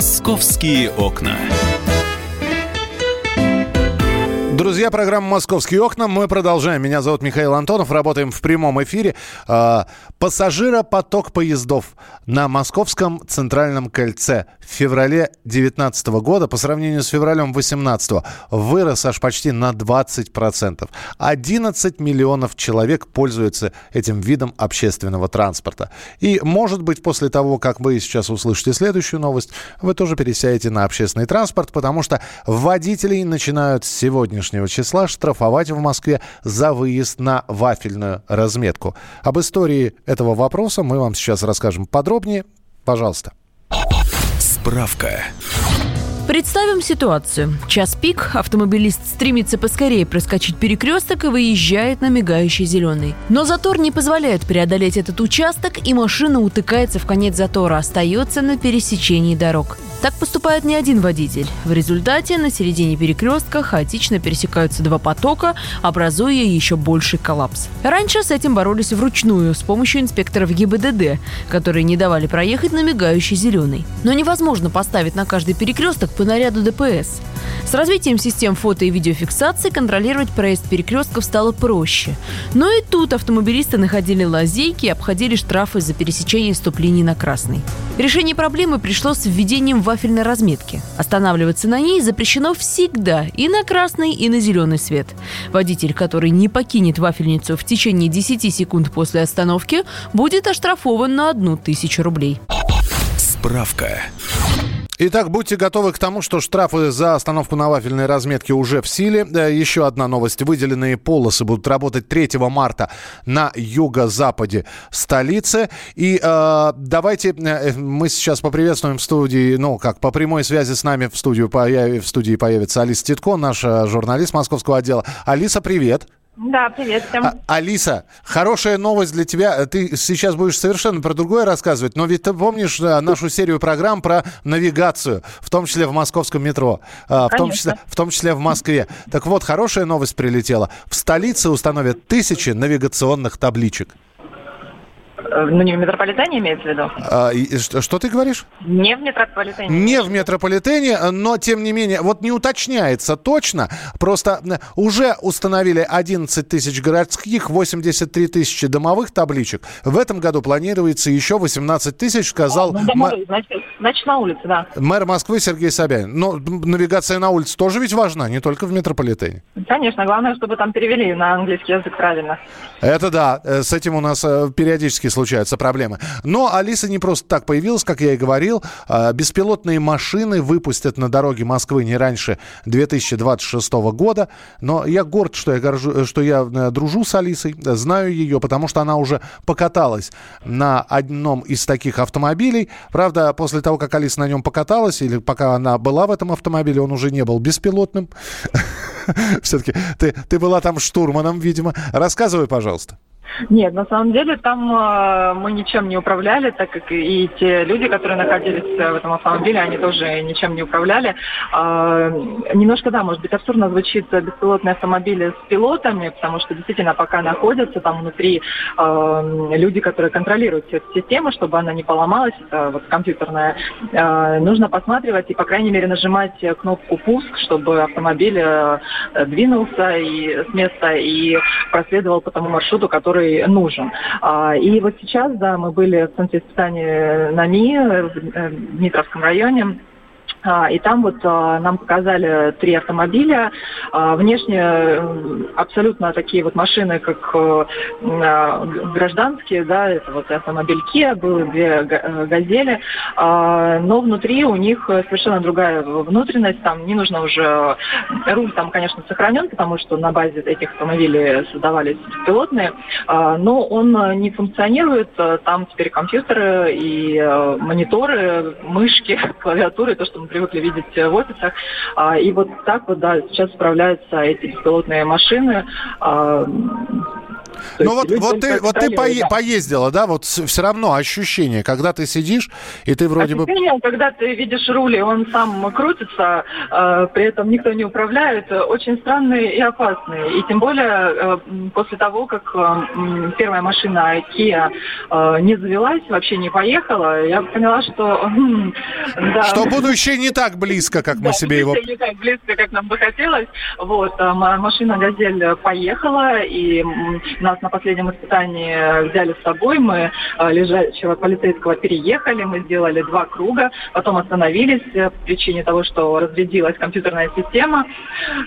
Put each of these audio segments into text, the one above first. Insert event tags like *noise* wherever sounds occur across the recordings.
Московские окна. Друзья, программа «Московские окна». Мы продолжаем. Меня зовут Михаил Антонов. Работаем в прямом эфире. А, пассажиропоток поездов на Московском центральном кольце в феврале 2019 года по сравнению с февралем 2018 вырос аж почти на 20%. 11 миллионов человек пользуются этим видом общественного транспорта. И, может быть, после того, как вы сейчас услышите следующую новость, вы тоже пересядете на общественный транспорт, потому что водителей начинают с сегодняшнего числа штрафовать в Москве за выезд на вафельную разметку. Об истории этого вопроса мы вам сейчас расскажем подробнее. Пожалуйста. Справка. Представим ситуацию. Час пик, автомобилист стремится поскорее проскочить перекресток и выезжает на мигающий зеленый. Но затор не позволяет преодолеть этот участок, и машина утыкается в конец затора, остается на пересечении дорог. Так поступает не один водитель. В результате на середине перекрестка хаотично пересекаются два потока, образуя еще больший коллапс. Раньше с этим боролись вручную с помощью инспекторов ГИБДД, которые не давали проехать на мигающий зеленый. Но невозможно поставить на каждый перекресток по наряду ДПС. С развитием систем фото и видеофиксации контролировать проезд перекрестков стало проще. Но и тут автомобилисты находили лазейки и обходили штрафы за пересечение ступлений на красный. Решение проблемы пришло с введением вафельной разметки. Останавливаться на ней запрещено всегда и на красный, и на зеленый свет. Водитель, который не покинет вафельницу в течение 10 секунд после остановки, будет оштрафован на одну тысячу рублей. Справка. Итак, будьте готовы к тому, что штрафы за остановку на вафельной разметке уже в силе. Э, еще одна новость. Выделенные полосы будут работать 3 марта на юго-западе столицы. И э, давайте э, мы сейчас поприветствуем в студии, ну, как по прямой связи с нами в, студию, в студии появится Алиса Титко, наша журналист московского отдела. Алиса, привет. Да, привет всем. А, Алиса, хорошая новость для тебя. Ты сейчас будешь совершенно про другое рассказывать, но ведь ты помнишь э, нашу серию программ про навигацию, в том числе в московском метро, Конечно. в том числе, в том числе в Москве. Так вот, хорошая новость прилетела. В столице установят тысячи навигационных табличек. Э, ну, не в метрополитене имеется в виду? А, и, что, что ты говоришь? Не в метрополитене. Не в метрополитене, но тем не менее, вот не уточняется точно. Просто э, уже установили 11 тысяч городских, 83 тысячи домовых табличек. В этом году планируется еще 18 тысяч, сказал... А, ну, домовые, значит, значит, на улице, да. Мэр Москвы Сергей Собянин. Но навигация на улице тоже ведь важна, не только в метрополитене. Конечно, главное, чтобы там перевели на английский язык правильно. Это да, э, с этим у нас периодически случаются проблемы. Но Алиса не просто так появилась, как я и говорил. А, беспилотные машины выпустят на дороге Москвы не раньше 2026 года. Но я горд, что я, горжу, что я э, дружу с Алисой, знаю ее, потому что она уже покаталась на одном из таких автомобилей. Правда, после того, как Алиса на нем покаталась, или пока она была в этом автомобиле, он уже не был беспилотным. *laughs* Все-таки ты, ты была там штурманом, видимо. Рассказывай, пожалуйста. Нет, на самом деле там э, мы ничем не управляли, так как и те люди, которые находились в этом автомобиле, они тоже ничем не управляли. Э, немножко, да, может быть, абсурдно звучит беспилотные автомобили с пилотами, потому что действительно пока находятся там внутри э, люди, которые контролируют всю эту систему, чтобы она не поломалась, это вот компьютерная, э, нужно посматривать и, по крайней мере, нажимать кнопку «Пуск», чтобы автомобиль э, двинулся и, с места и проследовал по тому маршруту, который который нужен. А, и вот сейчас, да, мы были в центре испытаний на НИИ в э, Дмитровском районе, и там вот а, нам показали три автомобиля. А, внешне абсолютно такие вот машины, как гражданские, да, это вот автомобиль Kia, было две газели, но внутри у них совершенно другая внутренность, там не нужно уже, руль там, конечно, сохранен, потому что на базе этих автомобилей создавались пилотные, но он не функционирует, там теперь компьютеры и мониторы, мышки, *laughs* клавиатуры, то, что мы привыкли видеть в офисах. А, и вот так вот, да, сейчас справляются эти беспилотные машины. Ну вот, вот ты, вот ты пое- поездила, да, вот все равно ощущение, когда ты сидишь, и ты вроде ощущение, бы... когда ты видишь руль, и он сам крутится, э, при этом никто не управляет, очень странные и опасные. И тем более э, после того, как э, первая машина Kia э, не завелась, вообще не поехала, я поняла, что... Э, да, что будущее не так близко, как мы да, себе его... не так близко, как нам бы хотелось. Вот, э, машина «Газель» поехала, и нас на последнем испытании взяли с собой. Мы э, лежачего полицейского переехали, мы сделали два круга, потом остановились э, по причине того, что разрядилась компьютерная система.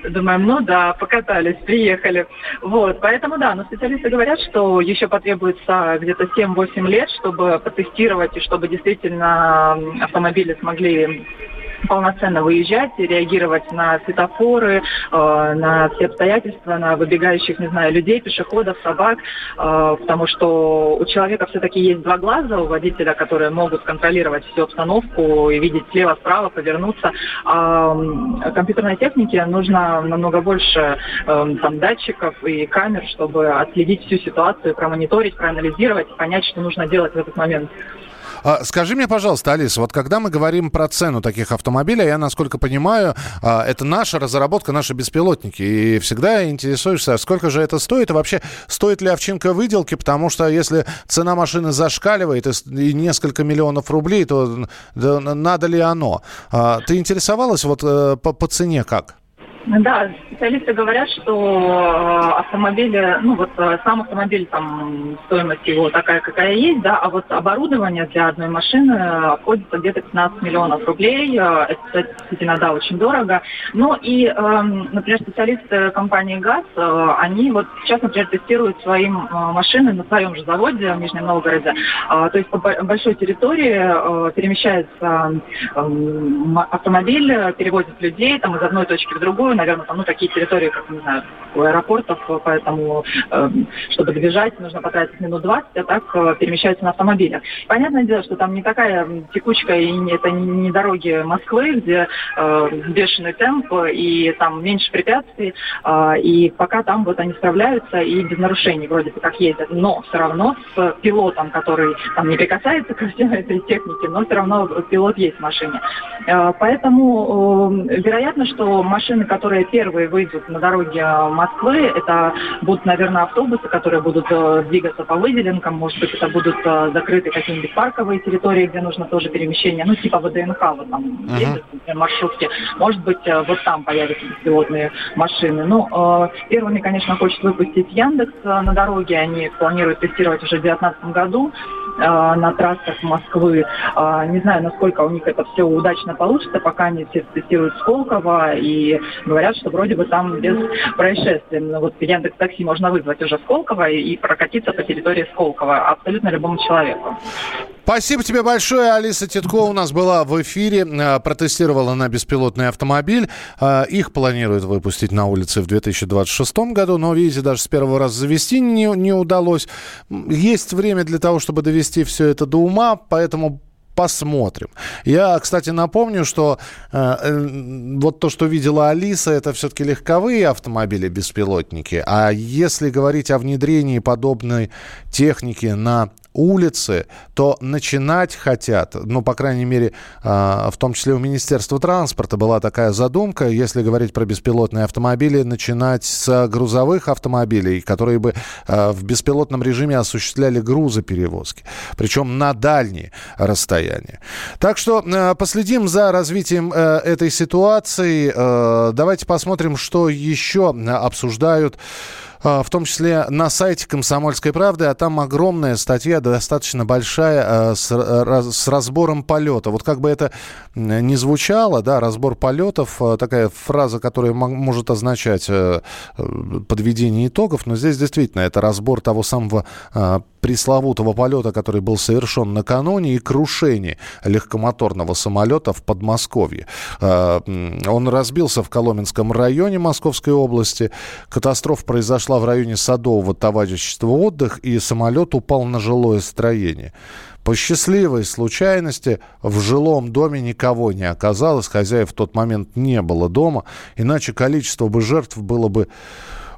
Думаем, ну да, покатались, приехали. Вот, поэтому да, но специалисты говорят, что еще потребуется где-то 7-8 лет, чтобы потестировать и чтобы действительно автомобили смогли полноценно выезжать и реагировать на светофоры, э, на все обстоятельства, на выбегающих, не знаю, людей, пешеходов, собак, э, потому что у человека все-таки есть два глаза у водителя, которые могут контролировать всю обстановку и видеть слева, справа, повернуться. А компьютерной технике нужно намного больше э, там, датчиков и камер, чтобы отследить всю ситуацию, промониторить, проанализировать понять, что нужно делать в этот момент. А, скажи мне, пожалуйста, Алиса, вот когда мы говорим про цену таких автомобилей, я, насколько понимаю, а, это наша разработка, наши беспилотники. И всегда интересуешься, сколько же это стоит, и вообще стоит ли овчинка выделки, потому что если цена машины зашкаливает и несколько миллионов рублей, то надо ли оно? А, ты интересовалась вот э, по, по цене как? Да, специалисты говорят, что э, автомобили, ну вот э, сам автомобиль, там стоимость его такая, какая есть, да, а вот оборудование для одной машины обходится где-то 15 миллионов рублей. Э, это действительно, да, очень дорого. Ну и, эм, например, специалисты компании ГАЗ, они вот сейчас, например, тестируют свои машины на своем же заводе в Нижнем Новгороде. То есть по большой территории перемещается эм, автомобиль, перевозит людей там из одной точки в другую, Москвы, наверное, там, ну, такие территории, как, не знаю, у аэропортов, поэтому, э, чтобы добежать, нужно потратить минут 20, а так э, перемещаются на автомобилях. Понятное дело, что там не такая текучка, и это не дороги Москвы, где э, бешеный темп, и там меньше препятствий, э, и пока там вот они справляются и без нарушений вроде бы как ездят, но все равно с пилотом, который там не прикасается ко всей этой технике, но все равно пилот есть в машине. Поэтому вероятно, что машины, которые которые первые выйдут на дороги э, Москвы, это будут, наверное, автобусы, которые будут э, двигаться по выделенкам, может быть, это будут э, закрыты какие-нибудь парковые территории, где нужно тоже перемещение, ну, типа ВДНХ, вот там uh-huh. ездят, например, маршрутки. Может быть, вот там появятся беспилотные машины. Ну, первыми, конечно, хочет выпустить Яндекс на дороге, они планируют тестировать уже в 2019 году на трассах Москвы. Не знаю, насколько у них это все удачно получится, пока они все тестируют Сколково и говорят, что вроде бы там без происшествий. Но ну, вот Яндекс Такси можно вызвать уже Сколково и прокатиться по территории Сколково абсолютно любому человеку. Спасибо тебе большое. Алиса Титко у нас была в эфире, э, протестировала на беспилотный автомобиль. Э, их планируют выпустить на улице в 2026 году, но, видите, даже с первого раза завести не, не удалось. Есть время для того, чтобы довести все это до ума, поэтому посмотрим. Я, кстати, напомню, что э, вот то, что видела Алиса, это все-таки легковые автомобили, беспилотники. А если говорить о внедрении подобной техники на улицы, то начинать хотят, ну, по крайней мере, а, в том числе у Министерства транспорта была такая задумка, если говорить про беспилотные автомобили, начинать с грузовых автомобилей, которые бы а, в беспилотном режиме осуществляли грузоперевозки, причем на дальние расстояния. Так что а, последим за развитием э, этой ситуации. Э, давайте посмотрим, что еще обсуждают в том числе на сайте «Комсомольской правды», а там огромная статья, достаточно большая, а, с, с разбором полета. Вот как бы это ни звучало, да, разбор полетов, а, такая фраза, которая может означать э, подведение итогов, но здесь действительно это разбор того самого пресловутого полета, который был совершен накануне, и крушение легкомоторного самолета в Подмосковье. Он разбился в Коломенском районе Московской области. Катастрофа произошла произошла в районе Садового товарищества «Отдых», и самолет упал на жилое строение. По счастливой случайности в жилом доме никого не оказалось, хозяев в тот момент не было дома, иначе количество бы жертв было бы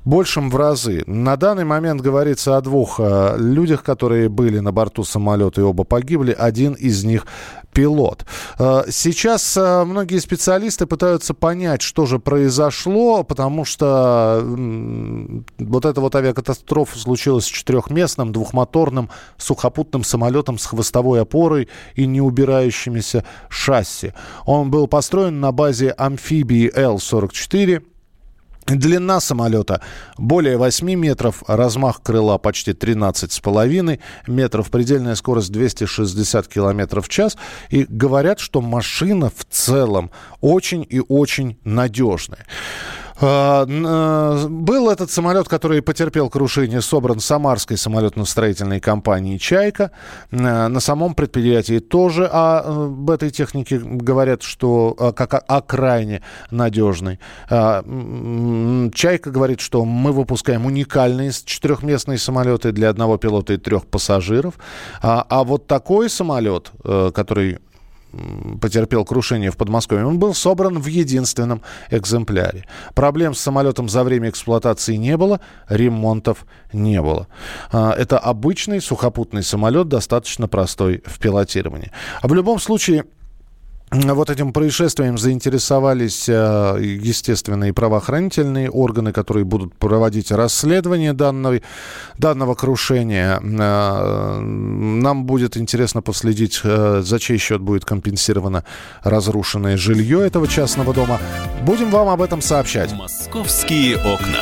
большим в разы. На данный момент говорится о двух э, людях, которые были на борту самолета и оба погибли. Один из них пилот. Э, сейчас э, многие специалисты пытаются понять, что же произошло, потому что вот эта вот авиакатастрофа случилась с четырехместным двухмоторным сухопутным самолетом с хвостовой опорой и неубирающимися шасси. Он был построен на базе амфибии Л-44 Длина самолета более 8 метров, размах крыла почти 13,5 метров, предельная скорость 260 километров в час. И говорят, что машина в целом очень и очень надежная. А, э, был этот самолет, который потерпел крушение, собран Самарской самолетно-строительной компанией «Чайка». Э, на самом предприятии тоже об этой технике говорят, что э, как о крайне надежной. А, «Чайка» говорит, что мы выпускаем уникальные четырехместные самолеты для одного пилота и трех пассажиров. А, а вот такой самолет, который потерпел крушение в Подмосковье, он был собран в единственном экземпляре. Проблем с самолетом за время эксплуатации не было, ремонтов не было. А, это обычный сухопутный самолет, достаточно простой в пилотировании. А в любом случае, вот этим происшествием заинтересовались, э, естественно, и правоохранительные органы, которые будут проводить расследование данного, данного крушения. Э, нам будет интересно последить, э, за чей счет будет компенсировано разрушенное жилье этого частного дома. Будем вам об этом сообщать. Московские окна.